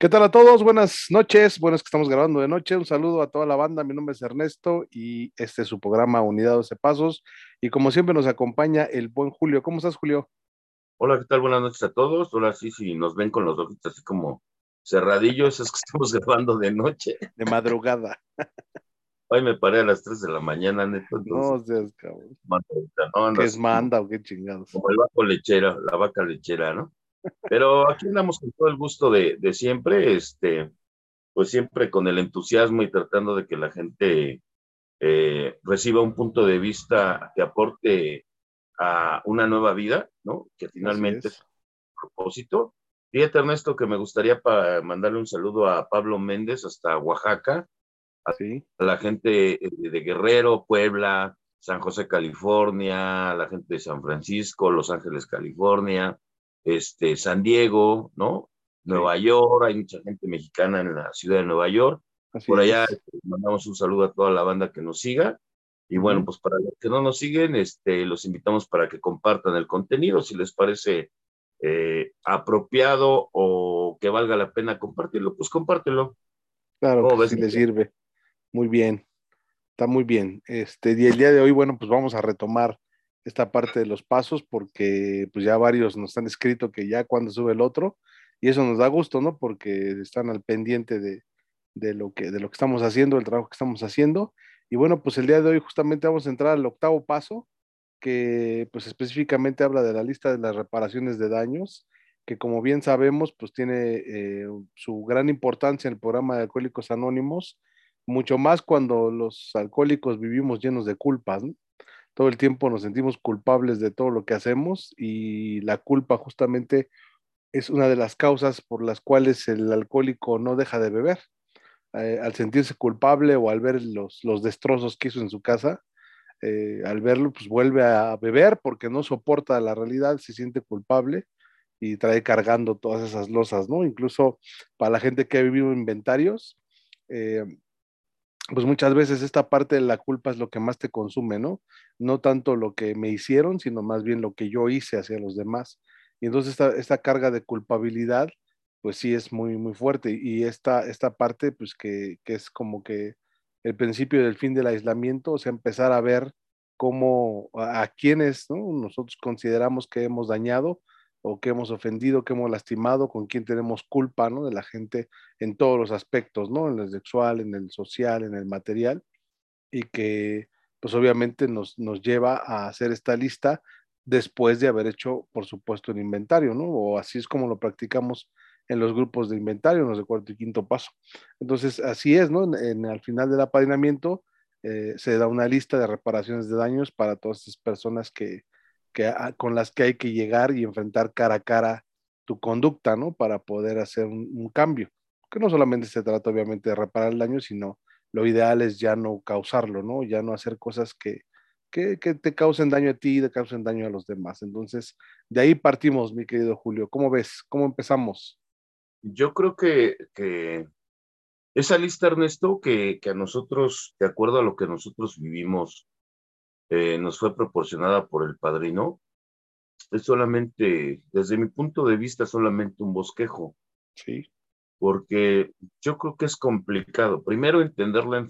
¿Qué tal a todos? Buenas noches. Bueno, es que estamos grabando de noche. Un saludo a toda la banda. Mi nombre es Ernesto y este es su programa Unidad 12 Pasos. Y como siempre nos acompaña el buen Julio. ¿Cómo estás, Julio? Hola, ¿qué tal? Buenas noches a todos. Ahora sí, si nos ven con los ojitos así como cerradillos, es que estamos grabando de noche. De madrugada. Hoy me paré a las 3 de la mañana, neto. no seas cabrón. ¿Qué es manda o qué chingados? Como el vaco lechera, la vaca lechera, ¿no? Pero aquí andamos con todo el gusto de, siempre, este, pues siempre con el entusiasmo y tratando de que la gente eh, reciba un punto de vista que aporte a una nueva vida, ¿no? Que finalmente es. propósito. Fíjate, Ernesto, que me gustaría mandarle un saludo a Pablo Méndez hasta Oaxaca, a, a la gente de Guerrero, Puebla, San José, California, a la gente de San Francisco, Los Ángeles, California, este, San Diego, ¿no? Nueva York, hay mucha gente mexicana en la ciudad de Nueva York. Por allá este, mandamos un saludo a toda la banda que nos siga. Y bueno, pues para los que no nos siguen, este, los invitamos para que compartan el contenido, si les parece eh, apropiado o que valga la pena compartirlo, pues compártelo. Claro, si le sirve. Muy bien, está muy bien. Este, y el día de hoy, bueno, pues vamos a retomar esta parte de los pasos porque pues ya varios nos han escrito que ya cuando sube el otro y eso nos da gusto, ¿no? Porque están al pendiente de, lo, que, de lo que estamos haciendo, el trabajo que estamos haciendo. Y bueno, pues el día de hoy justamente vamos a entrar al octavo paso, que pues específicamente habla de la lista de las reparaciones de daños, que como bien sabemos, pues tiene eh, su gran importancia en el programa de Alcohólicos Anónimos, mucho más cuando los alcohólicos vivimos llenos de culpas, ¿no? Todo el tiempo nos sentimos culpables de todo lo que hacemos y la culpa justamente es una de las causas por las cuales el alcohólico no deja de beber. Eh, al sentirse culpable o al ver los, los destrozos que hizo en su casa, eh, al verlo, pues vuelve a beber porque no soporta la realidad, se siente culpable y trae cargando todas esas losas, ¿no? Incluso para la gente que ha vivido inventarios, eh, pues muchas veces esta parte de la culpa es lo que más te consume, ¿no? No tanto lo que me hicieron, sino más bien lo que yo hice hacia los demás. Y entonces esta, esta carga de culpabilidad, pues sí es muy, muy fuerte. Y esta, esta parte, pues que, que es como que el principio del fin del aislamiento, o sea, empezar a ver cómo, a, a quienes, ¿no? Nosotros consideramos que hemos dañado, o que hemos ofendido, que hemos lastimado, con quién tenemos culpa, ¿no? De la gente en todos los aspectos, ¿no? En el sexual, en el social, en el material, y que pues obviamente nos, nos lleva a hacer esta lista después de haber hecho, por supuesto, el inventario, ¿no? O así es como lo practicamos en los grupos de inventario, en los de cuarto y quinto paso. Entonces, así es, ¿no? En, al final del apadrinamiento eh, se da una lista de reparaciones de daños para todas esas personas que, con las que hay que llegar y enfrentar cara a cara tu conducta, ¿no? Para poder hacer un, cambio. Que no solamente se trata obviamente de reparar el daño, sino lo ideal es ya no causarlo, ¿no? Ya no hacer cosas que, que, te causen daño a ti y te causen daño a los demás. Entonces, de ahí partimos, mi querido Julio. ¿Cómo ves? ¿Cómo empezamos? Yo creo que, que esa lista, Ernesto, que, que, a nosotros, de acuerdo a lo que nosotros vivimos eh, nos fue proporcionada por el padrino, es solamente, desde mi punto de vista, solamente un bosquejo. Sí. Porque yo creo que es complicado. Primero, entender la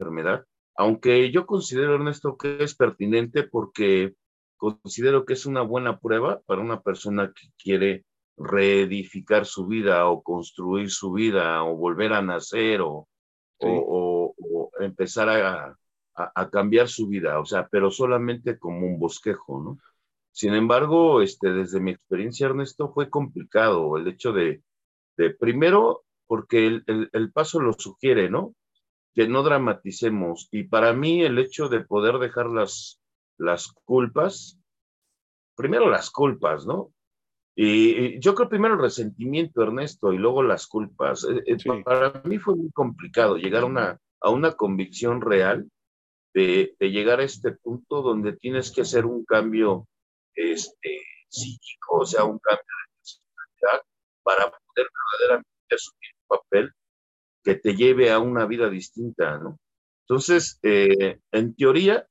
enfermedad, aunque yo considero, Ernesto, que es pertinente porque considero que es una buena prueba para una persona que quiere reedificar su vida o construir su vida o volver a nacer o, o, o empezar a, a, cambiar su vida, o sea, pero solamente como un bosquejo, ¿no? Sin embargo, este, desde mi experiencia, Ernesto, fue complicado el hecho de, de primero, porque el, el, paso lo sugiere, ¿no? Que no dramaticemos. Y para mí el hecho de poder dejar las, las culpas, primero las culpas, ¿no? Y, yo creo primero el resentimiento, Ernesto, y luego las culpas. Eh, eh, para mí fue muy complicado llegar a una, a una convicción real de, llegar a este punto donde tienes que hacer un cambio este, psíquico, o sea, un cambio de personalidad para poder verdaderamente asumir un papel que te lleve a una vida distinta, ¿no? Entonces, eh, en teoría,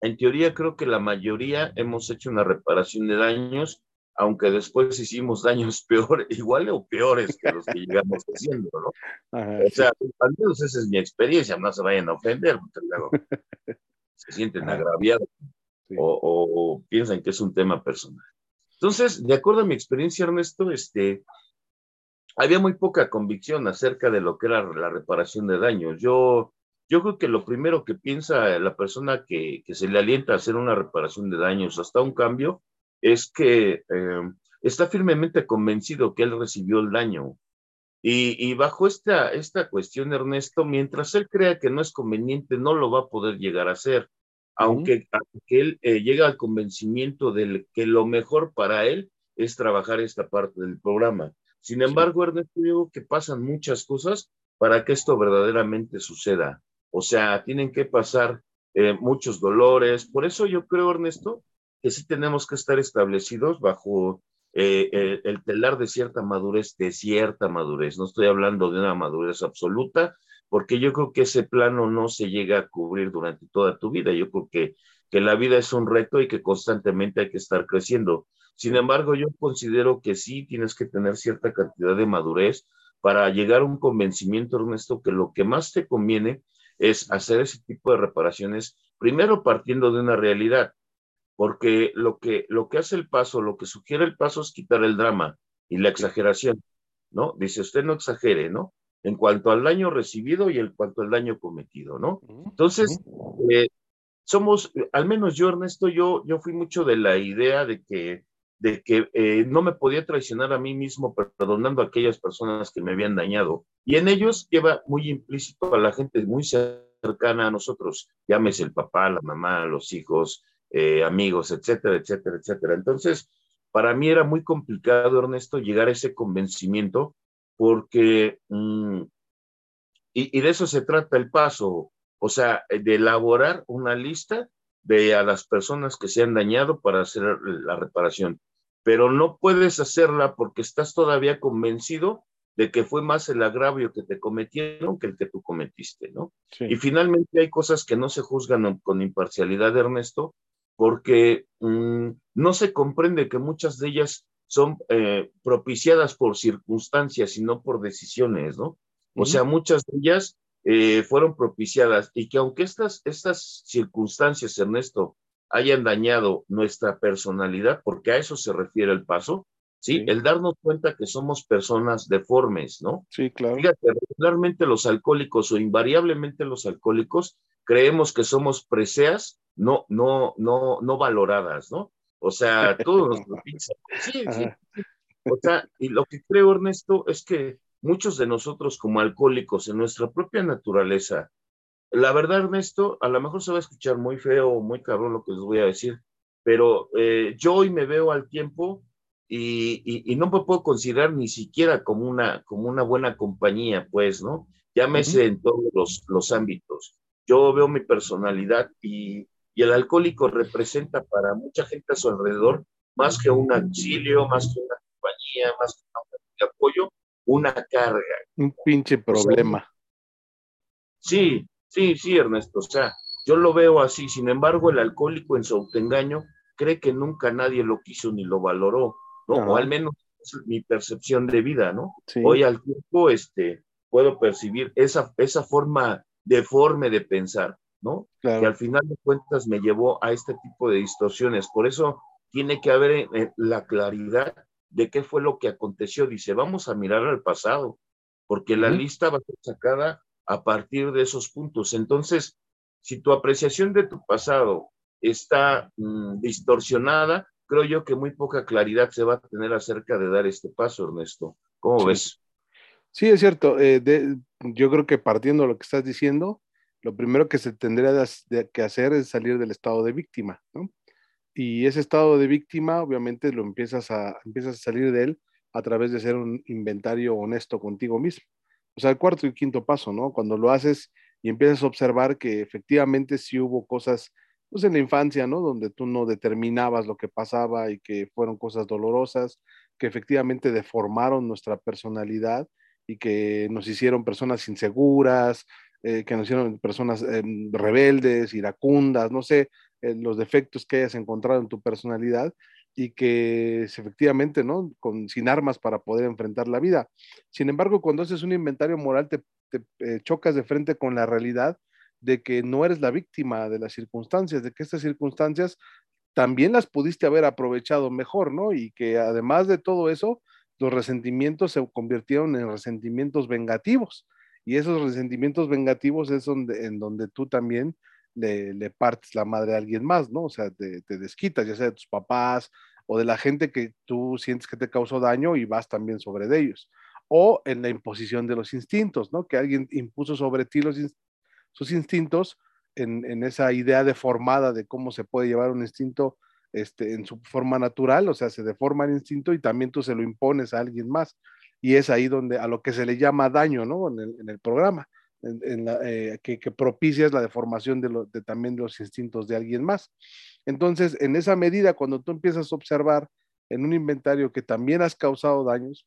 en teoría creo que la mayoría hemos hecho una reparación de daños aunque después hicimos daños peores, igual o peores que los que llegamos haciendo, ¿no? o sea, al menos esa es mi experiencia, no se vayan a ofender, porque luego se sienten agraviados o, piensan que es un tema personal. Entonces, de acuerdo a mi experiencia, Ernesto, este, había muy poca convicción acerca de lo que era la reparación de daños. Yo, yo creo que lo primero que piensa la persona que, que se le alienta a hacer una reparación de daños hasta un cambio es que eh, está firmemente convencido que él recibió el daño. Y, bajo esta, esta cuestión, Ernesto, mientras él crea que no es conveniente, no lo va a poder llegar a hacer, aunque, él eh, llega al convencimiento de que lo mejor para él es trabajar esta parte del programa. Sin embargo, Ernesto, digo que pasan muchas cosas para que esto verdaderamente suceda. O sea, tienen que pasar eh, muchos dolores. Por eso yo creo, Ernesto, que sí tenemos que estar establecidos bajo eh, el, telar de cierta madurez, de cierta madurez. No estoy hablando de una madurez absoluta, porque yo creo que ese plano no se llega a cubrir durante toda tu vida. Yo creo que, que la vida es un reto y que constantemente hay que estar creciendo. Sin embargo, yo considero que sí tienes que tener cierta cantidad de madurez para llegar a un convencimiento, Ernesto, que lo que más te conviene es hacer ese tipo de reparaciones, primero partiendo de una realidad porque lo que, lo que hace el paso, lo que sugiere el paso es quitar el drama y la exageración, ¿no? Dice, usted no exagere, ¿no? En cuanto al daño recibido y en cuanto al daño cometido, ¿no? Entonces, eh, somos, al menos yo, Ernesto, yo, yo fui mucho de la idea de que, de que eh, no me podía traicionar a mí mismo perdonando a aquellas personas que me habían dañado. Y en ellos lleva muy implícito a la gente muy cercana a nosotros, llámese el papá, la mamá, los hijos, eh, amigos, etcétera, etcétera, etcétera. Entonces, para mí era muy complicado, Ernesto, llegar a ese convencimiento porque, mm, y, de eso se trata el paso, o sea, de elaborar una lista de a las personas que se han dañado para hacer la reparación, pero no puedes hacerla porque estás todavía convencido de que fue más el agravio que te cometieron que el que tú cometiste, ¿no? Y finalmente hay cosas que no se juzgan con imparcialidad, Ernesto, porque mm, no se comprende que muchas de ellas son eh, propiciadas por circunstancias y no por decisiones, ¿no? O sea, muchas de ellas eh, fueron propiciadas y que aunque estas, estas circunstancias, Ernesto, hayan dañado nuestra personalidad, porque a eso se refiere el paso, ¿sí? El darnos cuenta que somos personas deformes, ¿no? Sí, claro. Fíjate, regularmente los alcohólicos o invariablemente los alcohólicos creemos que somos preseas no, no, no, no valoradas, ¿no? O sea, todos nos piensan. Sí, sí, O sea, y lo que creo, Ernesto, es que muchos de nosotros como alcohólicos en nuestra propia naturaleza, la verdad, Ernesto, a lo mejor se va a escuchar muy feo muy cabrón lo que les voy a decir, pero eh, yo hoy me veo al tiempo y, y, no me puedo considerar ni siquiera como una, como una buena compañía, pues, ¿no? Llámese en todos los, los ámbitos. Yo veo mi personalidad y y el alcohólico representa para mucha gente a su alrededor más que un auxilio, más que una compañía, más que un apoyo, una carga. Un pinche problema. sí, sí, sí, Ernesto. O sea, yo lo veo así. Sin embargo, el alcohólico en su autoengaño cree que nunca nadie lo quiso ni lo valoró, ¿no? O al menos es mi percepción de vida, ¿no? Hoy al tiempo, este, puedo percibir esa, esa forma deforme de pensar. ¿No? Que al final de cuentas me llevó a este tipo de distorsiones. Por eso tiene que haber eh, la claridad de qué fue lo que aconteció. Dice, vamos a mirar al pasado, porque la lista va a ser sacada a partir de esos puntos. Entonces, si tu apreciación de tu pasado está mm, distorsionada, creo yo que muy poca claridad se va a tener acerca de dar este paso, Ernesto. ¿Cómo ves? Sí, es cierto. Eh, yo creo que partiendo de lo que estás diciendo, lo primero que se tendría que hacer es salir del estado de víctima, ¿no? Y ese estado de víctima, obviamente, lo empiezas a, empiezas a salir de él a través de hacer un inventario honesto contigo mismo. O sea, el cuarto y quinto paso, ¿no? Cuando lo haces y empiezas a observar que efectivamente sí hubo cosas, pues en la infancia, ¿no? Donde tú no determinabas lo que pasaba y que fueron cosas dolorosas, que efectivamente deformaron nuestra personalidad y que nos hicieron personas inseguras, eh, que nos hicieron personas em, rebeldes, iracundas, no sé, eh, los defectos que hayas encontrado en tu personalidad, y que efectivamente, ¿no? Con, sin armas para poder enfrentar la vida. Sin embargo, cuando haces un inventario moral, te, eh, chocas de frente con la realidad de que no eres la víctima de las circunstancias, de que estas circunstancias también las pudiste haber aprovechado mejor, ¿no? Y que además de todo eso, los resentimientos se convirtieron en resentimientos vengativos. Y esos resentimientos vengativos es donde, en donde tú también le, partes la madre a alguien más, ¿no? O sea, te, desquitas, ya sea de tus papás o de la gente que tú sientes que te causó daño y vas también sobre de ellos. O en la imposición de los instintos, ¿no? Que alguien impuso sobre ti los, sus instintos en, esa idea deformada de cómo se puede llevar un instinto este, en su forma natural, o sea, se deforma el instinto y también tú se lo impones a alguien más. Y es ahí donde a lo que se le llama daño, ¿no? En el, programa en, la, eh, que, que, propicias la deformación de, de, también los instintos de alguien más. Entonces, en esa medida, cuando tú empiezas a observar en un inventario que también has causado daños,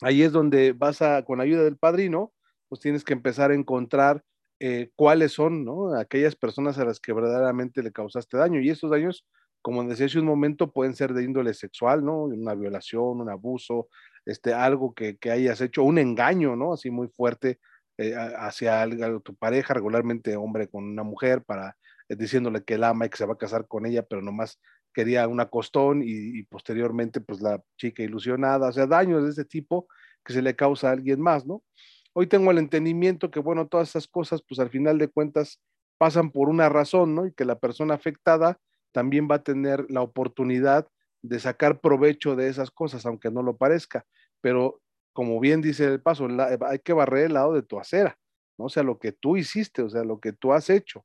ahí es donde vas a, con ayuda del padrino, pues tienes que empezar a encontrar eh, cuáles son ¿no? aquellas personas a las que verdaderamente le causaste daño. Y esos daños, como decía hace un momento, pueden ser de índole sexual, ¿no? Una violación, un abuso, este, algo que, que hayas hecho, un engaño, ¿no? Así muy fuerte eh, hacia tu pareja, regularmente hombre con una mujer, para eh, diciéndole que la ama y que se va a casar con ella, pero nomás quería una costón y, posteriormente pues la chica ilusionada, o sea, daños de ese tipo que se le causa a alguien más, ¿no? Hoy tengo el entendimiento que, bueno, todas esas cosas, pues al final de cuentas pasan por una razón, ¿no? Y que la persona afectada también va a tener la oportunidad de sacar provecho de esas cosas, aunque no lo parezca, pero como bien dice el paso, hay que barrer el lado de tu acera, ¿no? O sea, lo que tú hiciste, o sea, lo que tú has hecho.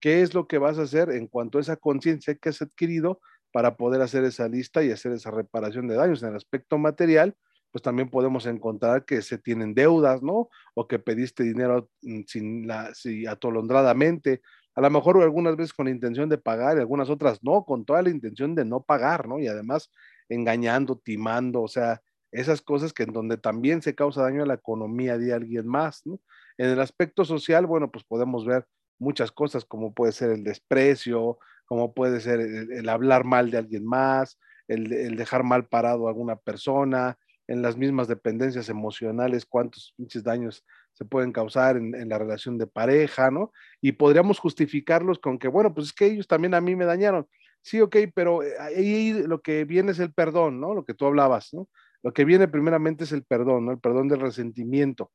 ¿Qué es lo que vas a hacer en cuanto a esa conciencia que has adquirido para poder hacer esa lista y hacer esa reparación de daños? En el aspecto material, pues también podemos encontrar que se tienen deudas, ¿no? O que pediste dinero mm, sin la, si atolondradamente, a lo mejor algunas veces con la intención de pagar y algunas otras no, con toda la intención de no pagar, ¿no? Y además engañando, timando, o sea, esas cosas que en donde también se causa daño a la economía de alguien más, ¿no? En el aspecto social, bueno, pues podemos ver muchas cosas como puede ser el desprecio, como puede ser el, hablar mal de alguien más, el, dejar mal parado a alguna persona, en las mismas dependencias emocionales, cuántos pinches daños se pueden causar en, la relación de pareja, ¿no? Y podríamos justificarlos con que, bueno, pues es que ellos también a mí me dañaron. Sí, ok, pero eh, ahí lo que viene es el perdón, ¿no? Lo que tú hablabas, ¿no? Lo que viene primeramente es el perdón, ¿no? El perdón del resentimiento.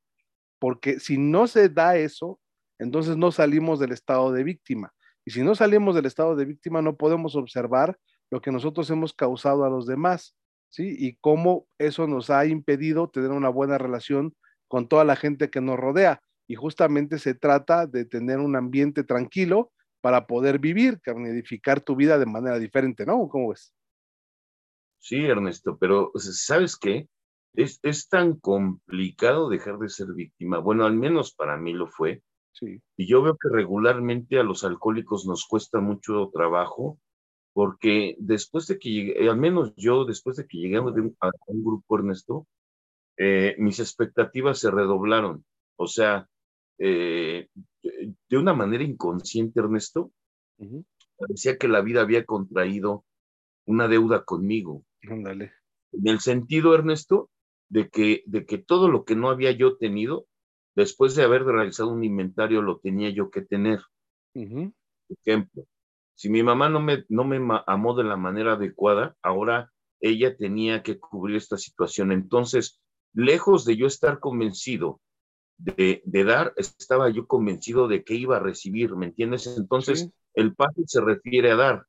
Porque si no se da eso, entonces no salimos del estado de víctima. Y si no salimos del estado de víctima, no podemos observar lo que nosotros hemos causado a los demás, ¿sí? Y cómo eso nos ha impedido tener una buena relación con toda la gente que nos rodea. Y justamente se trata de tener un ambiente tranquilo para poder vivir, edificar tu vida de manera diferente, ¿no? ¿Cómo ves? Sí, Ernesto, pero ¿sabes qué? Es, es tan complicado dejar de ser víctima. Bueno, al menos para mí lo fue. Sí. Y yo veo que regularmente a los alcohólicos nos cuesta mucho trabajo porque después de que llegué, al menos yo, después de que llegué a un, grupo, Ernesto, eh, mis expectativas se redoblaron. O sea, eh, de una manera inconsciente, Ernesto, parecía que la vida había contraído una deuda conmigo. Ándale. En el sentido, Ernesto, de que, de que todo lo que no había yo tenido, después de haber realizado un inventario, lo tenía yo que tener. ejemplo, si mi mamá no me, no me amó de la manera adecuada, ahora ella tenía que cubrir esta situación. Entonces, lejos de yo estar convencido de, de dar, estaba yo convencido de que iba a recibir, ¿me entiendes? Entonces, el paso se refiere a dar.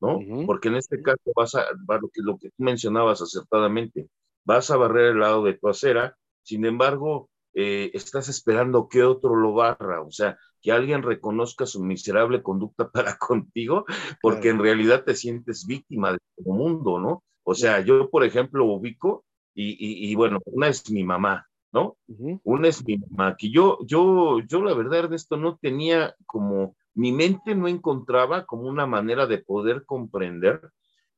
¿no? Porque en este caso vas a, lo que, lo que tú mencionabas acertadamente, vas a barrer el lado de tu acera, sin embargo, eh, estás esperando que otro lo barra, o sea, que alguien reconozca su miserable conducta para contigo, porque en realidad te sientes víctima de todo el mundo, ¿no? O sea, yo, por ejemplo, ubico, y, y, bueno, una es mi mamá, ¿no? Una es mi mamá, que yo, yo, yo la verdad, de esto no tenía como mi mente no encontraba como una manera de poder comprender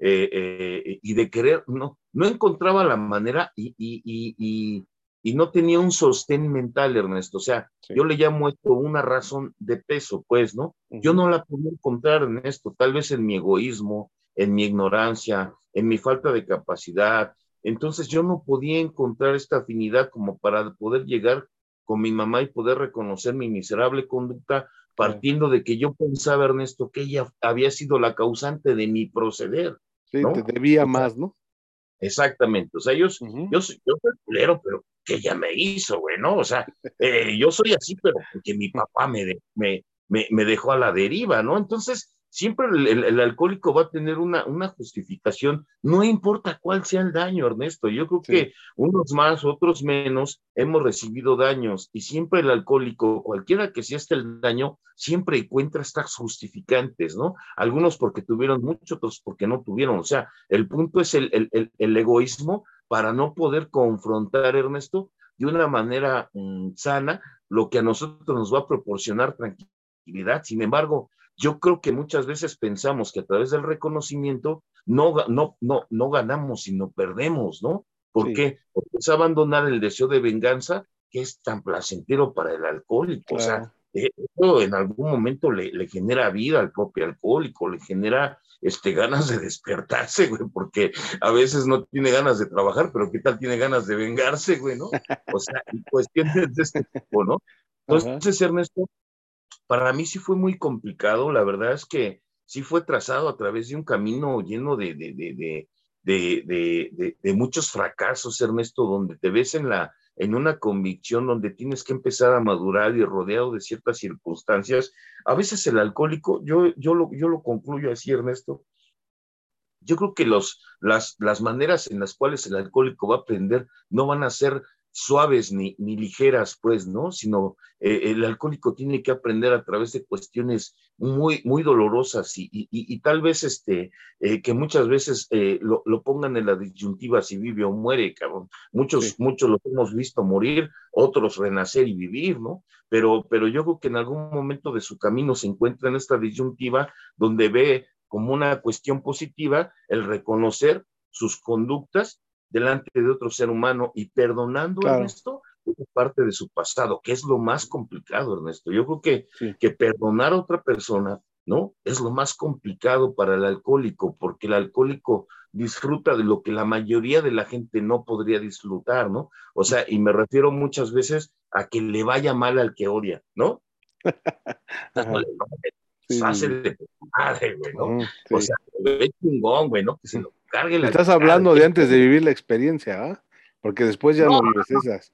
eh, eh, y de querer, no, no encontraba la manera y, y, y, no tenía un sostén mental, Ernesto. O sea, yo le llamo esto una razón de peso, pues, ¿no? Yo no la podía encontrar en esto, tal vez en mi egoísmo, en mi ignorancia, en mi falta de capacidad. Entonces yo no podía encontrar esta afinidad como para poder llegar con mi mamá y poder reconocer mi miserable conducta partiendo de que yo pensaba, Ernesto, que ella había sido la causante de mi proceder. Sí, te debía más, ¿no? Exactamente. O sea, yo, yo, soy culero, pero que ella me hizo, güey, ¿no? O sea, eh, yo soy así, pero porque mi papá me, me, me, me, dejó a la deriva, ¿no? Entonces, siempre el, alcohólico va a tener una, una, justificación, no importa cuál sea el daño, Ernesto. Yo creo que unos más, otros menos, hemos recibido daños y siempre el alcohólico, cualquiera que sea este el daño, siempre encuentra estas justificantes, ¿no? Algunos porque tuvieron mucho, otros porque no tuvieron. O sea, el punto es el, el egoísmo para no poder confrontar, Ernesto, de una manera mm, sana, lo que a nosotros nos va a proporcionar tranquilidad. Sin embargo, yo creo que muchas veces pensamos que a través del reconocimiento no, no, no, no ganamos, sino perdemos, ¿no? ¿Por qué? Porque es abandonar el deseo de venganza que es tan placentero para el alcohólico. O sea, eh, eso en algún momento le, le, genera vida al propio alcohólico, le genera este, ganas de despertarse, güey, porque a veces no tiene ganas de trabajar, pero ¿qué tal tiene ganas de vengarse, güey, no? O sea, cuestiones de este tipo, ¿no? Entonces, Ernesto, para mí sí fue muy complicado, la verdad es que sí fue trazado a través de un camino lleno de, de, de, de, muchos fracasos, Ernesto, donde te ves en la en una convicción donde tienes que empezar a madurar y rodeado de ciertas circunstancias. A veces el alcohólico, yo, yo, lo, yo lo concluyo así, Ernesto, yo creo que los, las, las maneras en las cuales el alcohólico va a aprender no van a ser suaves ni, ni ligeras, pues, ¿no? Sino eh, el alcohólico tiene que aprender a través de cuestiones muy, muy dolorosas y, y, y tal vez este, eh, que muchas veces eh, lo, lo, pongan en la disyuntiva si vive o muere, cabrón. Muchos, muchos lo hemos visto morir, otros renacer y vivir, ¿no? Pero, pero yo creo que en algún momento de su camino se encuentra en esta disyuntiva donde ve como una cuestión positiva el reconocer sus conductas delante de otro ser humano y perdonando a Ernesto parte de su pasado, que es lo más complicado, Ernesto. Yo creo que, que perdonar a otra persona, ¿no? Es lo más complicado para el alcohólico, porque el alcohólico disfruta de lo que la mayoría de la gente no podría disfrutar, ¿no? O sea, y me refiero muchas veces a que le vaya mal al que odia, ¿no? Hace de madre, güey, ¿no? O sea, ve chingón, güey, ¿no? Que se lo Estás hablando de antes de vivir la experiencia, ¿ah? Porque después ya no, vives esas.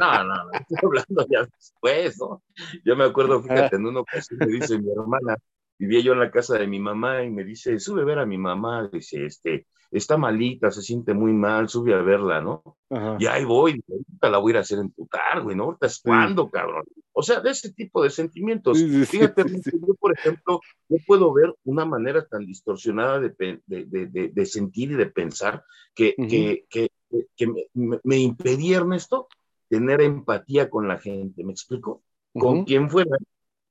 No, no, no, estoy hablando ya después, ¿no? Yo me acuerdo, fíjate, en una ocasión me dice mi hermana, vivía yo en la casa de mi mamá y me dice, sube a ver a mi mamá, dice, este, está malita, se siente muy mal, sube a verla, ¿no? Y ahí voy, ahorita la voy a ir a hacer emputar, güey, ¿no? Ahorita es cuando, cabrón. O sea, de ese tipo de sentimientos. Fíjate, yo, por ejemplo, no puedo ver una manera tan distorsionada de, de, de, sentir y de pensar que, que, que, que me, me, impedía, Ernesto, tener empatía con la gente, ¿me explico? Con quien fuera.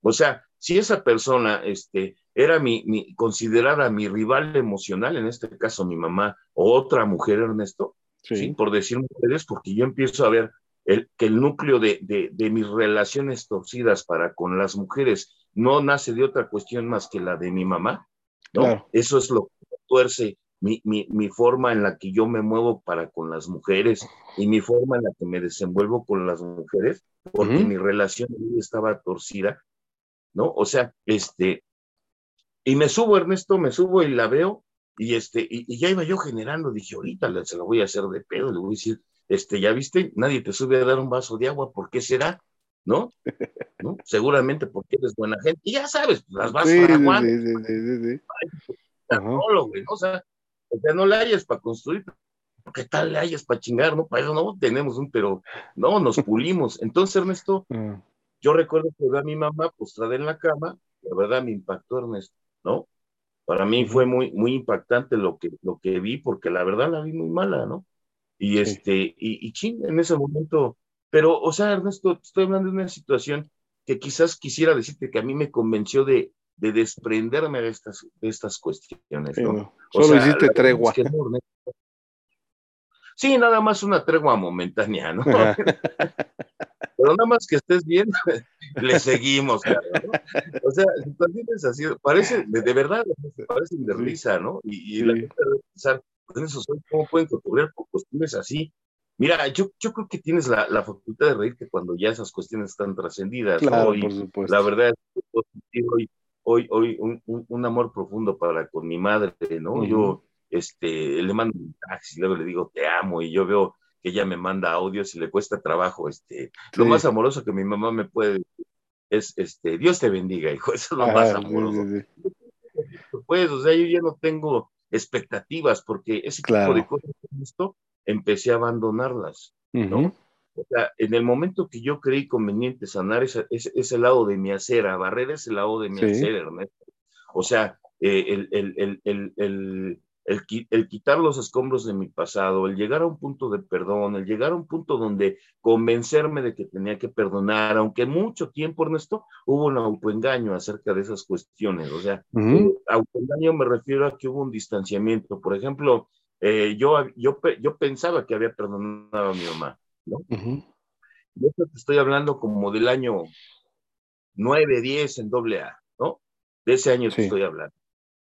O sea, si esa persona este, era mi, mi, considerada mi rival emocional, en este caso mi mamá, o otra mujer, Ernesto, sí. por decir mujeres, porque yo empiezo a ver el, que el núcleo de, de, de, mis relaciones torcidas para con las mujeres no nace de otra cuestión más que la de mi mamá, ¿no? Eso es lo que tuerce mi, mi, mi, forma en la que yo me muevo para con las mujeres y mi forma en la que me desenvuelvo con las mujeres, porque mi relación estaba torcida ¿no? O sea, este, y me subo, Ernesto, me subo y la veo, y este, y, ya iba yo generando, dije, ahorita se lo voy a hacer de pedo, le voy a decir, este, ya viste, nadie te sube a dar un vaso de agua, ¿por qué será? ¿No? ¿No? Seguramente porque eres buena gente, y ya sabes, las vas sí, para Juan. Sí, sí, sí, sí. O sea, o sea, no la hayas para construir, ¿qué tal le hayas para chingar? No, para eso no tenemos un, pero no, nos pulimos. Entonces, Ernesto, ah. Yo recuerdo que vi a mi mamá postrada en la cama, la verdad me impactó Ernesto, ¿no? Para mí fue muy, muy impactante lo que, lo que vi, porque la verdad la vi muy mala, ¿no? Y este, y, y ching, en ese momento, pero, o sea, Ernesto, estoy hablando de una situación que quizás quisiera decirte que a mí me convenció de, de desprenderme de estas, de estas cuestiones, ¿no? Solo hiciste tregua. sí, nada más una tregua momentánea, ¿no? pero nada más que estés bien, le seguimos, ¿no? O sea, situaciones así, parece, de, verdad, parece de risa, ¿no? Y, la gente debe pensar, pues ¿cómo pueden ocurrir por cuestiones así? Mira, yo, yo creo que tienes la, la facultad de reírte cuando ya esas cuestiones están trascendidas. Claro, por supuesto. La verdad es que hoy, hoy, hoy un, un, amor profundo para con mi madre, ¿no? Yo este, le mando un taxi, luego le digo te amo y yo veo que ella me manda audios y le cuesta trabajo. Este, Lo más amoroso que mi mamá me puede decir es, este, Dios te bendiga, hijo, eso es lo más amoroso. pues, o sea, yo ya no tengo expectativas porque ese tipo de cosas esto, empecé a abandonarlas, ¿no? O sea, en el momento que yo creí conveniente sanar ese, ese, lado de mi acera, barrer ese lado de mi acera, Ernesto. O sea, eh, el, el, el, el, quitar los escombros de mi pasado, el llegar a un punto de perdón, el llegar a un punto donde convencerme de que tenía que perdonar, aunque mucho tiempo, Ernesto, hubo un autoengaño acerca de esas cuestiones. O sea, autoengaño me refiero a que hubo un distanciamiento. Por ejemplo, eh, yo, yo, yo pensaba que había perdonado a mi mamá, ¿no? Yo te estoy hablando como del año 9, 10 en doble A, ¿no? De ese año te estoy hablando.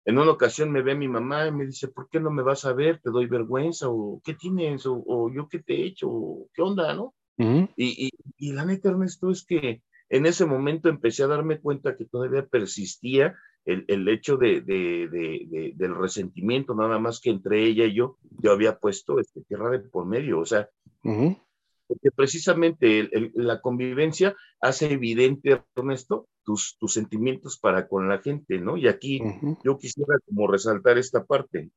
En una ocasión me ve mi mamá y me dice, ¿por qué no me vas a ver? ¿Te doy vergüenza? ¿O qué tienes? ¿O, yo qué te he hecho? ¿Qué onda? ¿No? y, y, y, la neta, Ernesto, es que en ese momento empecé a darme cuenta que todavía persistía el, el hecho de, de, de, del resentimiento, nada más que entre ella y yo, yo había puesto este, tierra de por medio. O sea, porque precisamente la convivencia hace evidente, Ernesto, tus, tus sentimientos para con la gente, ¿no? Y aquí yo quisiera como resaltar esta parte,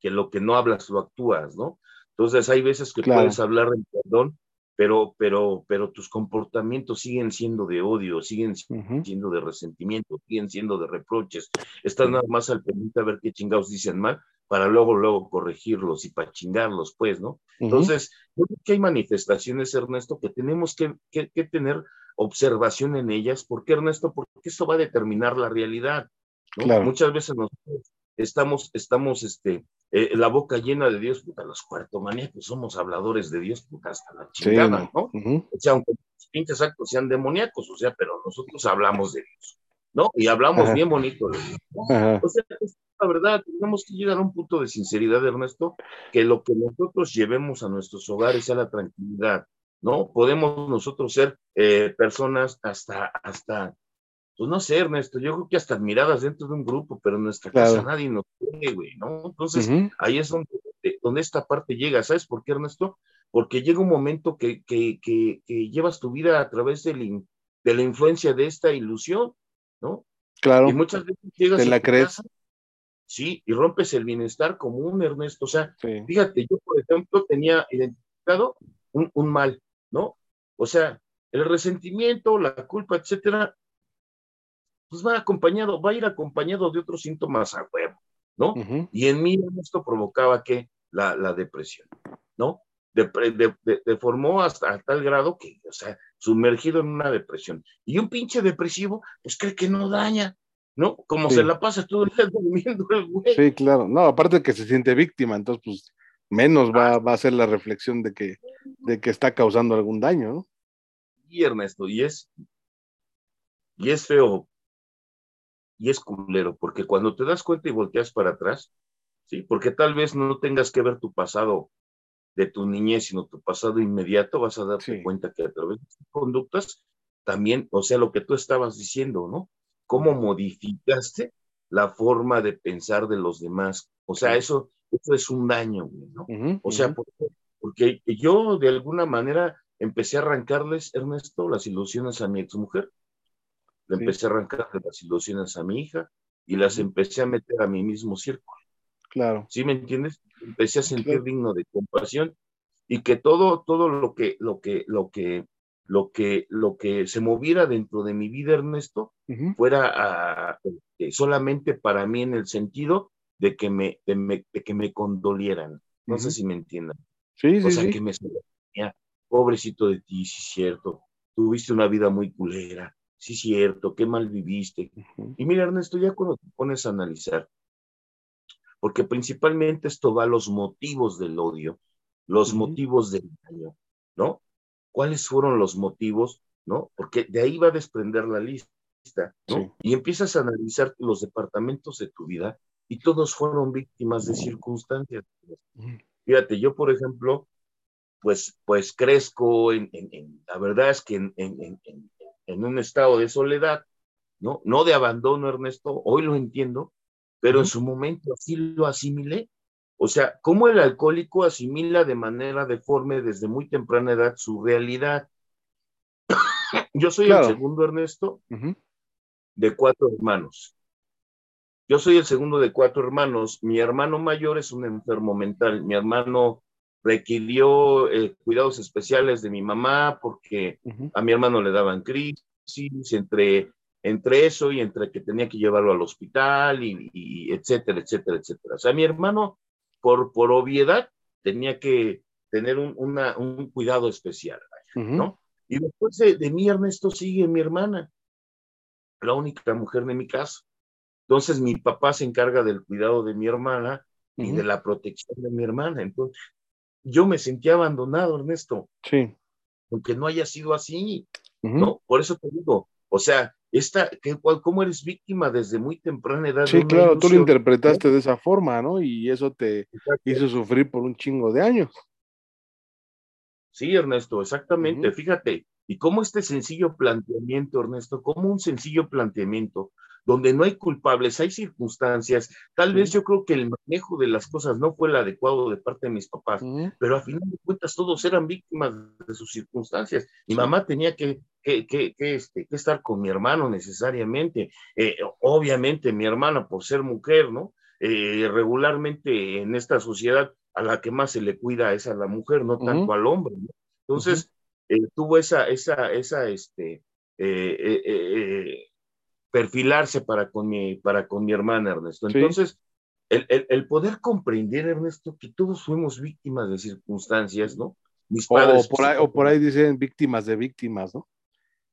que lo que no hablas lo actúas, ¿no? Entonces hay veces que puedes hablar en perdón, pero, pero, pero tus comportamientos siguen siendo de odio, siguen siendo de resentimiento, siguen siendo de reproches. Estás nada más al pendiente a ver qué chingados dicen mal para luego, luego corregirlos y para chingarlos, pues, ¿no? Entonces, yo creo que hay manifestaciones, Ernesto, que tenemos que, que, tener observación en ellas. ¿Por qué, Ernesto? Porque eso va a determinar la realidad. ¿no? Muchas veces nosotros estamos, estamos, este, eh, la boca llena de Dios, puta, los cuartomaníacos somos habladores de Dios, puta, hasta la chingada, ¿no? O sea, aunque los pinches actos sean demoníacos, o sea, pero nosotros hablamos de Dios, ¿no? Y hablamos bien bonito de Dios, O sea, es la verdad, tenemos que llegar a un punto de sinceridad, Ernesto, que lo que nosotros llevemos a nuestros hogares sea la tranquilidad, ¿no? Podemos nosotros ser eh, personas hasta, hasta pues no sé, Ernesto, yo creo que hasta admiradas dentro de un grupo, pero en nuestra casa nadie nos quiere, güey, ¿no? Entonces, ahí es donde, donde esta parte llega, ¿sabes por qué, Ernesto? Porque llega un momento que, que, que, llevas tu vida a través de, de la influencia de esta ilusión, ¿no? Claro. Y muchas veces llegas ¿Te la crees? sí, y rompes el bienestar común, Ernesto. O sea, fíjate, yo, por ejemplo, tenía identificado un, un mal, ¿no? O sea, el resentimiento, la culpa, etcétera, pues va acompañado, va a ir acompañado de otros síntomas a huevo, ¿no? Y en mí esto provocaba que la, la depresión, ¿no? Deformó hasta tal grado que, o sea, sumergido en una depresión. Y un pinche depresivo, pues cree que no daña, ¿no? Como se la pasa todo el día durmiendo el güey. Sí, claro. No, aparte que se siente víctima, entonces, pues, menos va, va a ser la reflexión de que, de que está causando algún daño, ¿no? Y Ernesto, y es, y es feo y es culero, porque cuando te das cuenta y volteas para atrás, ¿sí? Porque tal vez no tengas que ver tu pasado de tu niñez, sino tu pasado inmediato, vas a darte cuenta que a través de tus conductas, también, o sea, lo que tú estabas diciendo, ¿no? Cómo modificaste la forma de pensar de los demás. O sea, eso, eso es un daño, ¿no? o sea, porque yo de alguna manera empecé a arrancarles, Ernesto, las ilusiones a mi exmujer le empecé a arrancar las ilusiones a mi hija y las empecé a meter a mi mismo círculo. Claro. ¿Sí me entiendes? Empecé a sentir digno de compasión y que todo, todo lo que, lo que, lo que, lo que, lo que se moviera dentro de mi vida, Ernesto, fuera este, solamente para mí en el sentido de que me, de, que me condolieran. No sé si me entiendan. Sí, sí, o sea, que me pobrecito de ti, sí es cierto, tuviste una vida muy culera, sí cierto, qué mal viviste. Y mira, Ernesto, ya cuando te pones a analizar, porque principalmente esto va a los motivos del odio, los motivos del daño, ¿no? cuáles fueron los motivos, ¿no? Porque de ahí va a desprender la lista, ¿no? Y empiezas a analizar los departamentos de tu vida y todos fueron víctimas de circunstancias. Fíjate, yo, por ejemplo, pues, pues crezco en, la verdad es que en, en, un estado de soledad, ¿no? No de abandono, Ernesto, hoy lo entiendo, pero en su momento así lo asimilé. O sea, cómo el alcohólico asimila de manera deforme desde muy temprana edad su realidad. Yo soy el segundo, Ernesto, de cuatro hermanos. Yo soy el segundo de cuatro hermanos. Mi hermano mayor es un enfermo mental. Mi hermano requirió eh, cuidados especiales de mi mamá porque a mi hermano le daban crisis, entre, entre eso y entre que tenía que llevarlo al hospital y, etcétera, etcétera, etcétera. O sea, mi hermano, por, por obviedad, tenía que tener un, una, un cuidado especial, ¿no? Y después de, de mí, Ernesto, sigue mi hermana, la única mujer de mi casa. Entonces mi papá se encarga del cuidado de mi hermana y de la protección de mi hermana. Entonces yo me sentía abandonado, Ernesto. Sí. Aunque no haya sido así, ¿no? Por eso te digo, o sea, esta, que, ¿cómo eres víctima desde muy temprana edad? Sí, claro, tú lo interpretaste de esa forma, ¿no? Y eso te hizo sufrir por un chingo de años. Sí, Ernesto, exactamente. Fíjate, y cómo este sencillo planteamiento, Ernesto, como un sencillo planteamiento donde no hay culpables, hay circunstancias. Tal vez yo creo que el manejo de las cosas no fue el adecuado de parte de mis papás, pero a final de cuentas todos eran víctimas de sus circunstancias. Mi mamá tenía que, que, que, este, que, estar con mi hermano necesariamente. Eh, obviamente mi hermana, por ser mujer, ¿no? Eh, regularmente en esta sociedad a la que más se le cuida es a la mujer, no tanto al hombre. ¿no? Entonces, eh, tuvo esa, esa, esa, este, perfilarse para con mi, para con mi hermana Ernesto. Entonces, el, el, poder comprender, Ernesto, que todos fuimos víctimas de circunstancias, ¿no? Mis padres. O por, ahí, o por ahí dicen víctimas de víctimas, ¿no?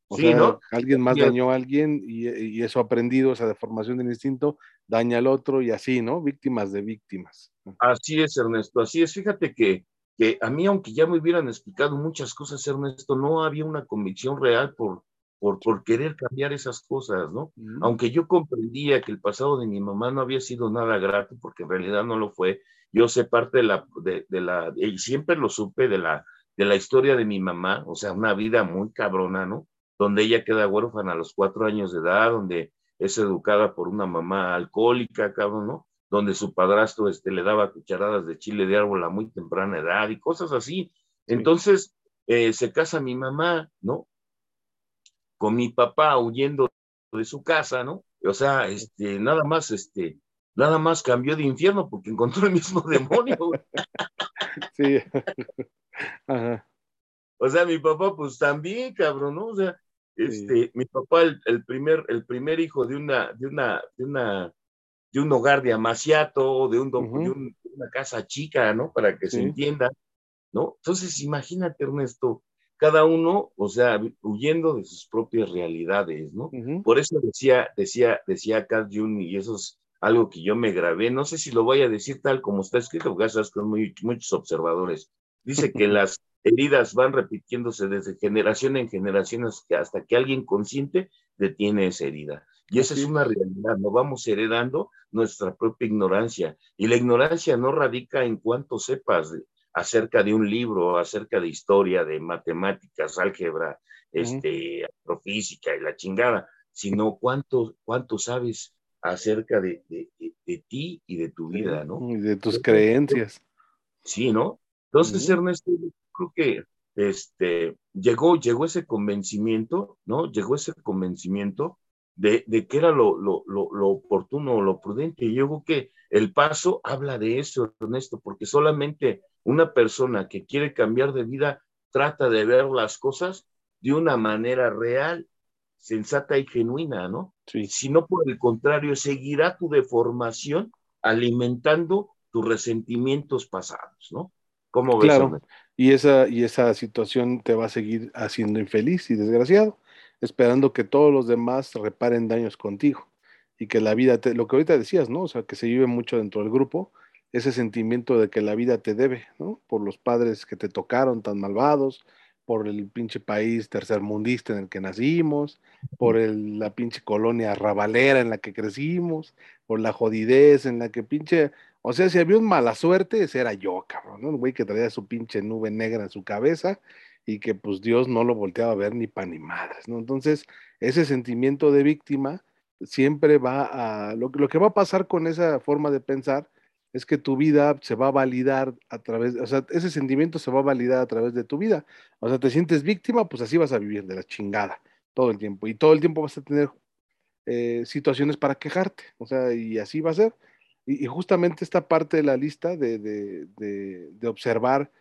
O sí, sea, ¿no? Alguien más dañó a alguien y, y, eso aprendido, esa deformación del instinto, daña al otro y así, ¿no? Víctimas de víctimas. Así es, Ernesto, así es. Fíjate que, que a mí, aunque ya me hubieran explicado muchas cosas, Ernesto, no había una convicción real por, por, querer cambiar esas cosas, ¿no? Aunque yo comprendía que el pasado de mi mamá no había sido nada grato, porque en realidad no lo fue, yo sé parte de la, de, la, y siempre lo supe de la, de la historia de mi mamá, o sea, una vida muy cabrona, ¿no? Donde ella queda huérfana a los cuatro años de edad, donde es educada por una mamá alcohólica, cabrón, ¿no? Donde su padrastro este, le daba cucharadas de chile de árbol a muy temprana edad y cosas así. Entonces, eh, se casa mi mamá, ¿no? Con mi papá huyendo de su casa, ¿no? O sea, este, nada más, este, nada más cambió de infierno porque encontró el mismo demonio. Sí. O sea, mi papá, pues también, cabrón, ¿no? O sea, este, mi papá, el, primer, el primer hijo de una, de una, de una, de un hogar de amaciato, de, un, de, una casa chica, ¿no? Para que se entienda, ¿no? Entonces, imagínate, Ernesto, cada uno, o sea, huyendo de sus propias realidades, ¿no? Por eso decía, decía, decía Carl Jung, y eso es algo que yo me grabé, no sé si lo voy a decir tal como está escrito, porque sabes con muchos observadores. Dice que las heridas van repitiéndose desde generación en generación hasta que alguien consciente detiene esa herida. Y esa es una realidad, no vamos heredando nuestra propia ignorancia. Y la ignorancia no radica en cuánto sepas, acerca de un libro, acerca de historia, de matemáticas, álgebra, este, astrofísica y la chingada, sino cuánto, cuánto sabes acerca de, de, ti y de tu vida, ¿no? Y de tus creencias. Sí, ¿no? Entonces, Ernesto, creo que este, llegó, llegó ese convencimiento, ¿no? Llegó ese convencimiento de, de que era lo, lo, lo, lo oportuno, lo prudente. Y yo creo que el paso habla de eso, Ernesto, porque solamente una persona que quiere cambiar de vida trata de ver las cosas de una manera real, sensata y genuina, ¿no? Sí. Si no, por el contrario, seguirá tu deformación alimentando tus resentimientos pasados, ¿no? ¿Cómo ves? Claro, y esa, y esa situación te va a seguir haciendo infeliz y desgraciado, esperando que todos los demás reparen daños contigo y que la vida, te, lo que ahorita decías, ¿no? O sea, que se vive mucho dentro del grupo, ese sentimiento de que la vida te debe, ¿no? Por los padres que te tocaron tan malvados, por el pinche país tercermundista en el que nacimos, por la pinche colonia rabalera en la que crecimos, por la jodidez en la que pinche, o sea, si había un mala suerte, ese era yo, cabrón, ¿no? Un güey que traía su pinche nube negra en su cabeza y que pues Dios no lo volteaba a ver ni pan ni madres, ¿no? Entonces, ese sentimiento de víctima siempre va a, lo, lo que va a pasar con esa forma de pensar es que tu vida se va a validar a través, o sea, ese sentimiento se va a validar a través de tu vida. O sea, te sientes víctima, pues así vas a vivir de la chingada todo el tiempo. Y todo el tiempo vas a tener eh, situaciones para quejarte. O sea, y así va a ser. Y, justamente esta parte de la lista de, de, de, observar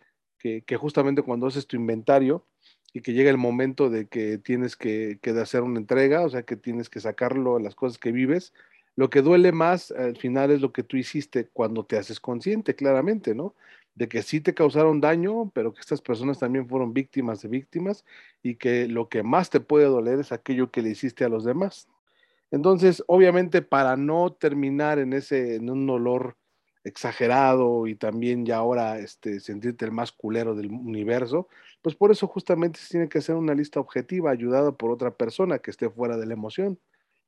que, justamente cuando haces tu inventario y que llega el momento de que tienes que, que hacer una entrega, o sea, que tienes que sacarlo las cosas que vives, lo que duele más al final es lo que tú hiciste cuando te haces consciente, claramente, ¿no? De que sí te causaron daño, pero que estas personas también fueron víctimas de víctimas y que lo que más te puede doler es aquello que le hiciste a los demás. Entonces, obviamente, para no terminar en ese, en un dolor exagerado y también ya ahora este, sentirte el más culero del universo, pues por eso justamente se tiene que hacer una lista objetiva ayudada por otra persona que esté fuera de la emoción.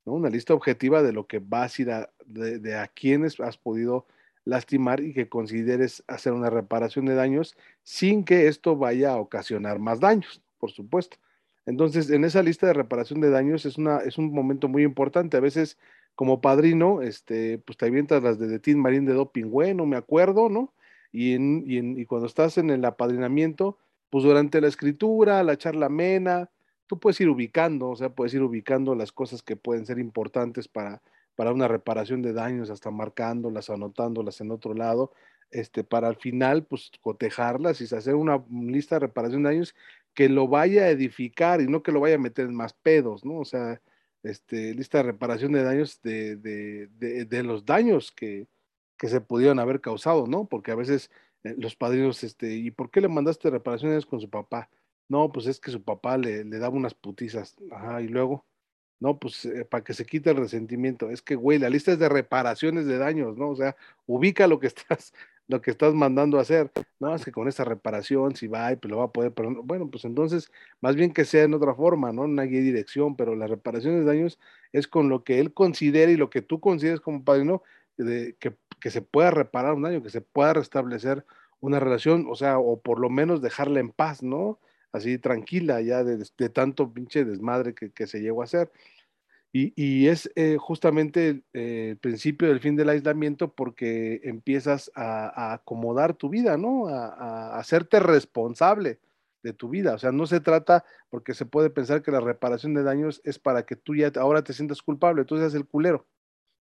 Una lista objetiva de lo que vas a ir a, de, a quienes has podido lastimar y que consideres hacer una reparación de daños sin que esto vaya a ocasionar más daños, por supuesto. Entonces, en esa lista de reparación de daños es, una, es un momento muy importante. A veces, como padrino, este, pues te avientas las de, de Marín de Doping, no me acuerdo, ¿no? Y, en, y, en, y, cuando estás en el apadrinamiento, pues durante la escritura, la charla amena, tú puedes ir ubicando, o sea, puedes ir ubicando las cosas que pueden ser importantes para, para una reparación de daños, hasta marcándolas, anotándolas en otro lado, este, para al final, pues, cotejarlas y hacer una lista de reparación de daños que lo vaya a edificar y no que lo vaya a meter en más pedos, ¿no? O sea, este, lista de reparación de daños de, de, de, los daños que, que se pudieron haber causado, ¿no? Porque a veces eh, los padrinos, este, ¿y por qué le mandaste reparaciones con su papá? No, pues es que su papá le, le daba unas putizas. Ajá, y luego, no, pues eh, para que se quite el resentimiento. Es que, güey, la lista es de reparaciones de daños, ¿no? O sea, ubica lo que estás, lo que estás mandando a hacer. No, es que con esta reparación, si va, pues lo va a poder, pero bueno, pues entonces, más bien que sea en otra forma, ¿no? Una guía de dirección, pero las reparaciones de daños es con lo que él considera y lo que tú consideres como padrino, de, que, que se pueda reparar un daño, que se pueda restablecer una relación, o sea, o por lo menos dejarla en paz, ¿no? así tranquila ya de, tanto pinche desmadre que, se llegó a hacer. Y, es eh, justamente eh, el, principio del fin del aislamiento porque empiezas a, acomodar tu vida, ¿no? A, hacerte responsable de tu vida. O sea, no se trata, porque se puede pensar que la reparación de daños es para que tú ya ahora te sientas culpable, tú seas el culero.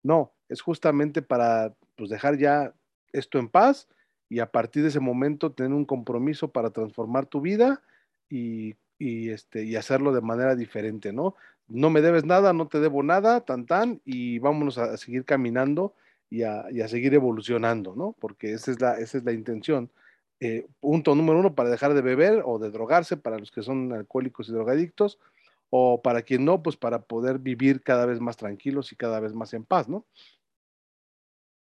No, es justamente para pues, dejar ya esto en paz y a partir de ese momento tener un compromiso para transformar tu vida y, este, y hacerlo de manera diferente, ¿no? No me debes nada, no te debo nada, tan tan, y vámonos a, seguir caminando y a, seguir evolucionando, ¿no? Porque esa es la, intención. Eh, punto número uno, para dejar de beber o de drogarse para los que son alcohólicos y drogadictos, o para quien no, pues para poder vivir cada vez más tranquilos y cada vez más en paz, ¿no?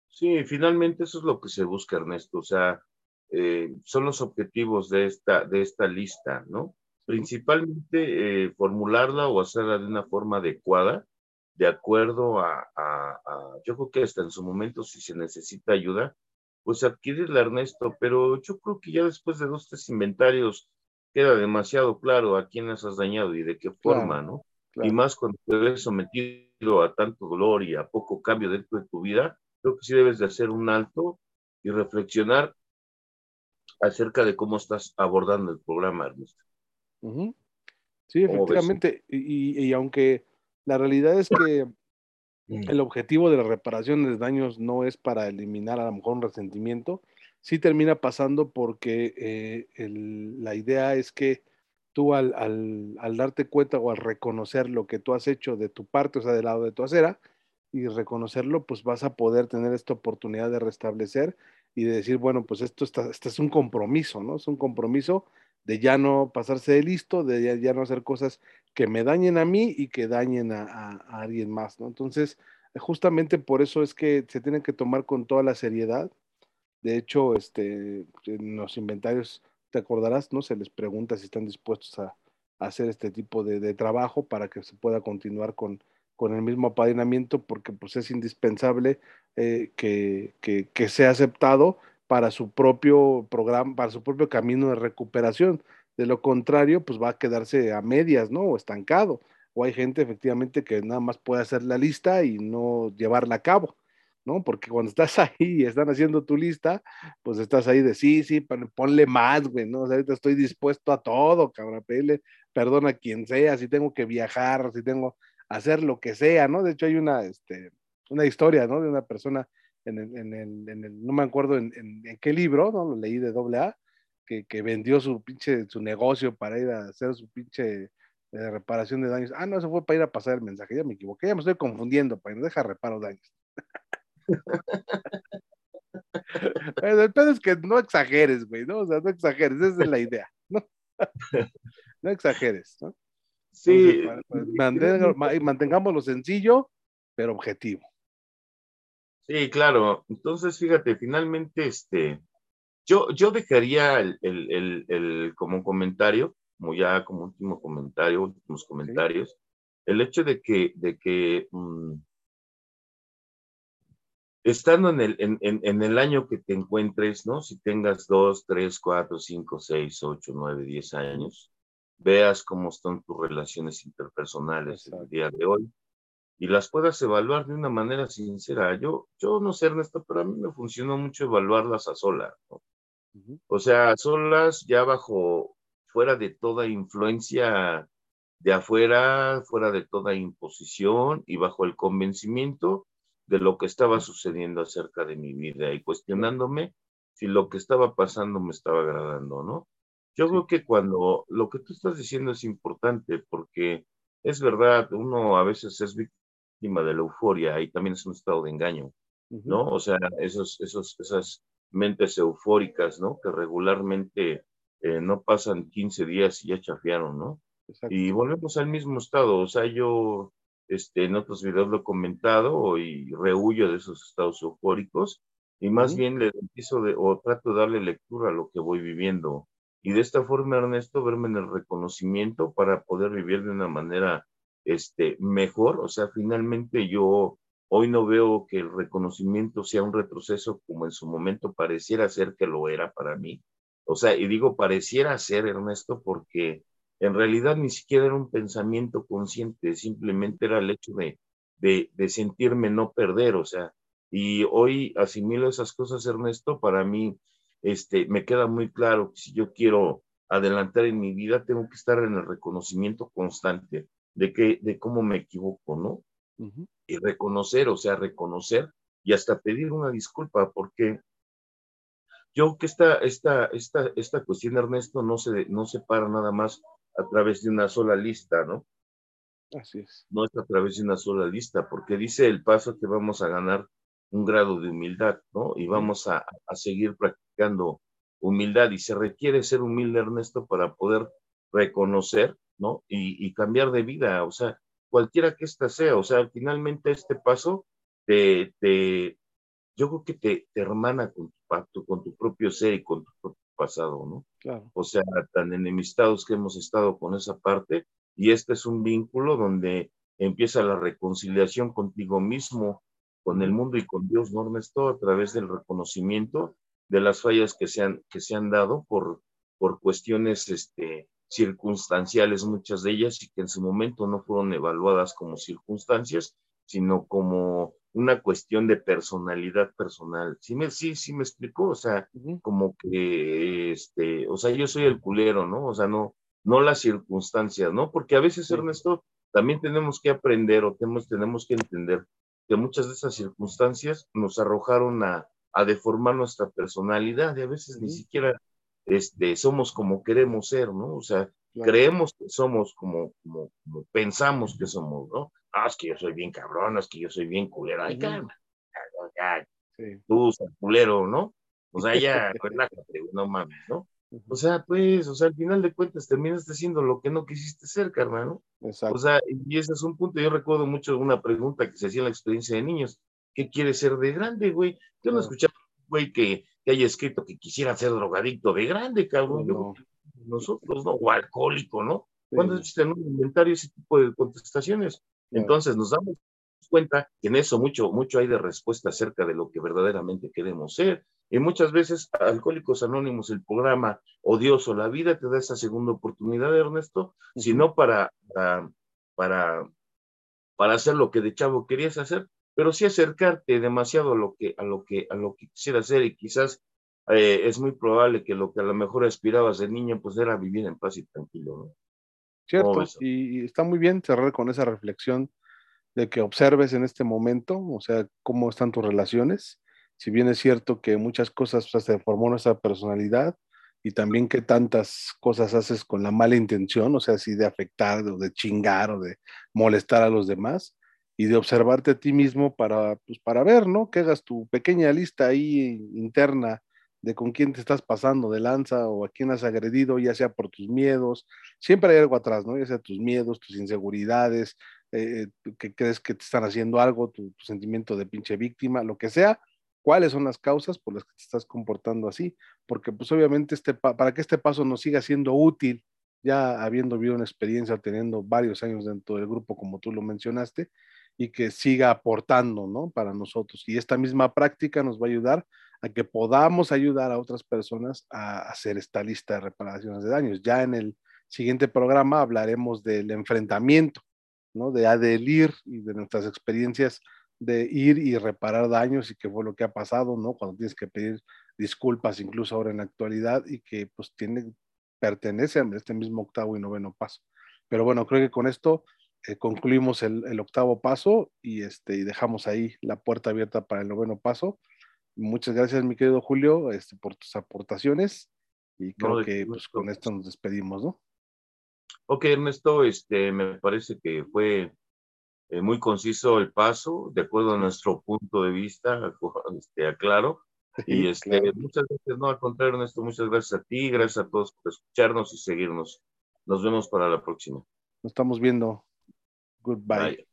Sí, finalmente eso es lo que se busca, Ernesto. O sea, eh, son los objetivos de esta, de esta lista, ¿no? Principalmente eh, formularla o hacerla de una forma adecuada, de acuerdo a, yo creo que hasta en su momento, si se necesita ayuda, pues adquirirla, Ernesto, pero yo creo que ya después de dos, tres inventarios queda demasiado claro a quién has dañado y de qué forma, ¿no? Y más cuando te ves sometido a tanto dolor y a poco cambio dentro de tu vida, creo que sí debes de hacer un alto y reflexionar acerca de cómo estás abordando el programa, Ernesto. Sí, efectivamente. Y, aunque la realidad es que mm. el objetivo de la reparación de daños no es para eliminar a lo mejor un resentimiento, sí termina pasando porque eh, la idea es que tú al, al, darte cuenta o al reconocer lo que tú has hecho de tu parte, o sea, del lado de tu acera, y reconocerlo, pues vas a poder tener esta oportunidad de restablecer y de decir, bueno, pues esto está, este es un compromiso, ¿no? Es un compromiso de ya no pasarse de listo, de ya, no hacer cosas que me dañen a mí y que dañen a, alguien más, ¿no? Entonces, justamente por eso es que se tiene que tomar con toda la seriedad. De hecho, este, en los inventarios te acordarás, ¿no? Se les pregunta si están dispuestos a, hacer este tipo de, trabajo para que se pueda continuar con, con el mismo apadrinamiento, porque pues es indispensable eh, que, que, sea aceptado para su propio programa, para su propio camino de recuperación. De lo contrario, pues va a quedarse a medias, ¿no? O estancado. O hay gente efectivamente que nada más puede hacer la lista y no llevarla a cabo. ¿no? Porque cuando estás ahí y están haciendo tu lista, pues estás ahí de sí, sí, ponle más, güey, ¿no? O sea, ahorita estoy dispuesto a todo, cabrón, pele, perdona a quien sea, si tengo que viajar, si tengo hacer lo que sea, ¿no? De hecho, hay una, este, una historia, ¿no? De una persona en el, en el, en el no me acuerdo en, en, qué libro, ¿no? Lo leí de doble A, que, que, vendió su pinche, su negocio para ir a hacer su pinche eh, reparación de daños. Ah, no, eso fue para ir a pasar el mensaje, ya me equivoqué, ya me estoy confundiendo, para no deja reparo daños. El pedo es que no exageres, güey, ¿no? O sea, no exageres, esa es la idea, ¿no? No exageres, ¿no? Sí. Pues, mantengamos lo sencillo, pero objetivo. Sí, claro. Entonces, fíjate, finalmente, este, yo, yo dejaría el, el, el, como comentario, como ya como último comentario, últimos comentarios, el hecho de que, de que mm, estando en el, en, en, el año que te encuentres, ¿no? Si tengas dos, tres, cuatro, cinco, seis, ocho, nueve, diez años, veas cómo están tus relaciones interpersonales en el día de hoy y las puedas evaluar de una manera sincera. Yo, yo no sé, Ernesto, pero a mí me funcionó mucho evaluarlas a solas, ¿no? O sea, a solas, ya bajo, fuera de toda influencia de afuera, fuera de toda imposición y bajo el convencimiento de lo que estaba sucediendo acerca de mi vida y cuestionándome si lo que estaba pasando me estaba agradando, ¿no? Yo creo que cuando lo que tú estás diciendo es importante porque es verdad, uno a veces es víctima de la euforia y también es un estado de engaño, ¿no? O sea, esos, esos, esas mentes eufóricas, ¿no? Que regularmente eh, no pasan 15 días y ya chafiaron, ¿no? Y volvemos al mismo estado, o sea, yo este, en otros videos lo he comentado y rehuyo de esos estados eufóricos y más bien le empiezo de, o trato de darle lectura a lo que voy viviendo. Y de esta forma, Ernesto, verme en el reconocimiento para poder vivir de una manera este, mejor. O sea, finalmente yo hoy no veo que el reconocimiento sea un retroceso como en su momento pareciera ser que lo era para mí. O sea, y digo pareciera ser, Ernesto, porque en realidad ni siquiera era un pensamiento consciente, simplemente era el hecho de, de, sentirme no perder, o sea, y hoy asimilo esas cosas, Ernesto, para mí este, me queda muy claro que si yo quiero adelantar en mi vida, tengo que estar en el reconocimiento constante de, que, de cómo me equivoco, ¿no? Y reconocer, o sea, reconocer y hasta pedir una disculpa, porque yo que esta, esta, esta, esta cuestión, Ernesto, no se, no se para nada más a través de una sola lista, ¿no? Así es. No es a través de una sola lista, porque dice el paso que vamos a ganar un grado de humildad, ¿no? Y vamos a, a seguir practicando humildad y se requiere ser humilde, Ernesto, para poder reconocer, ¿no? Y, y, cambiar de vida, o sea, cualquiera que ésta sea, o sea, finalmente este paso te, te yo creo que te, te hermana con tu, con tu propio ser y con tu propio pasado, ¿no? Claro. O sea, tan enemistados que hemos estado con esa parte y este es un vínculo donde empieza la reconciliación contigo mismo, con el mundo y con Dios, ¿no, Ernesto? A través del reconocimiento de las fallas que se han, que se han dado por, por cuestiones este, circunstanciales, muchas de ellas, y que en su momento no fueron evaluadas como circunstancias, sino como una cuestión de personalidad personal. Sí, me, sí, sí me explicó, o sea, como que, este, o sea, yo soy el culero, ¿no? O sea, no, no las circunstancias, ¿no? Porque a veces, Ernesto, también tenemos que aprender o tenemos, tenemos que entender que muchas de esas circunstancias nos arrojaron a, a deformar nuestra personalidad y a veces ni siquiera este, somos como queremos ser, ¿no? O sea, creemos que somos como, como, como, pensamos que somos, ¿no? Ah, es que yo soy bien cabrón, es que yo soy bien culero. Ay, calma. Tú, culero, ¿no? O sea, ya, relájate, no mames, ¿no? O sea, pues, o sea, al final de cuentas terminaste siendo lo que no quisiste ser, carnal, ¿no? Exacto. O sea, y ese es un punto. Yo recuerdo mucho una pregunta que se hacía en la experiencia de niños. ¿Qué quieres ser de grande, güey? Yo no escuchaba, güey, que que haya escrito que quisiera ser drogadicto de grande, cabrón. Nosotros, ¿no? O alcohólico, ¿no? ¿Cuándo existe en un inventario ese tipo de contestaciones? Entonces nos damos cuenta que en eso mucho, mucho hay de respuesta acerca de lo que verdaderamente queremos ser. Y muchas veces, Alcohólicos Anónimos, el programa Odioso, la vida te da esa segunda oportunidad, Ernesto, sino para, para, para hacer lo que de chavo querías hacer, pero sí acercarte demasiado a lo que, a lo que, a lo que quisieras hacer y quizás eh, es muy probable que lo que a lo mejor aspirabas de niño, pues era vivir en paz y tranquilo, ¿no? Cierto, y está muy bien cerrar con esa reflexión de que observes en este momento, o sea, cómo están tus relaciones. Si bien es cierto que muchas cosas pues, se formó nuestra personalidad y también que tantas cosas haces con la mala intención, o sea, así de afectar o de chingar o de molestar a los demás y de observarte a ti mismo para, pues, para ver, ¿no? Que hagas tu pequeña lista ahí interna de con quién te estás pasando de lanza o a quién has agredido, ya sea por tus miedos, siempre hay algo atrás, ¿no? Ya sea tus miedos, tus inseguridades, eh, que crees que te están haciendo algo, tu, sentimiento de pinche víctima, lo que sea, cuáles son las causas por las que te estás comportando así, porque pues obviamente este, para que este paso nos siga siendo útil, ya habiendo vivido una experiencia, teniendo varios años dentro del grupo, como tú lo mencionaste, y que siga aportando, ¿no? Para nosotros. Y esta misma práctica nos va a ayudar a que podamos ayudar a otras personas a hacer esta lista de reparaciones de daños. Ya en el siguiente programa hablaremos del enfrentamiento ¿no? De adelir y de nuestras experiencias de ir y reparar daños y qué fue lo que ha pasado, ¿no? Cuando tienes que pedir disculpas, incluso ahora en la actualidad, y que pues tiene, pertenece a este mismo octavo y noveno paso. Pero bueno, creo que con esto eh, concluimos el, octavo paso y, este, y dejamos ahí la puerta abierta para el noveno paso. Muchas gracias, mi querido Julio, este, por tus aportaciones y creo que pues, con esto nos despedimos, ¿no? Ok, Ernesto, este, me parece que fue eh, muy conciso el paso, de acuerdo a nuestro punto de vista, este, aclaro. Y este, muchas gracias, no, al contrario, Ernesto, muchas gracias a ti, gracias a todos por escucharnos y seguirnos. Nos vemos para la próxima. Nos estamos viendo. Goodbye. Bye.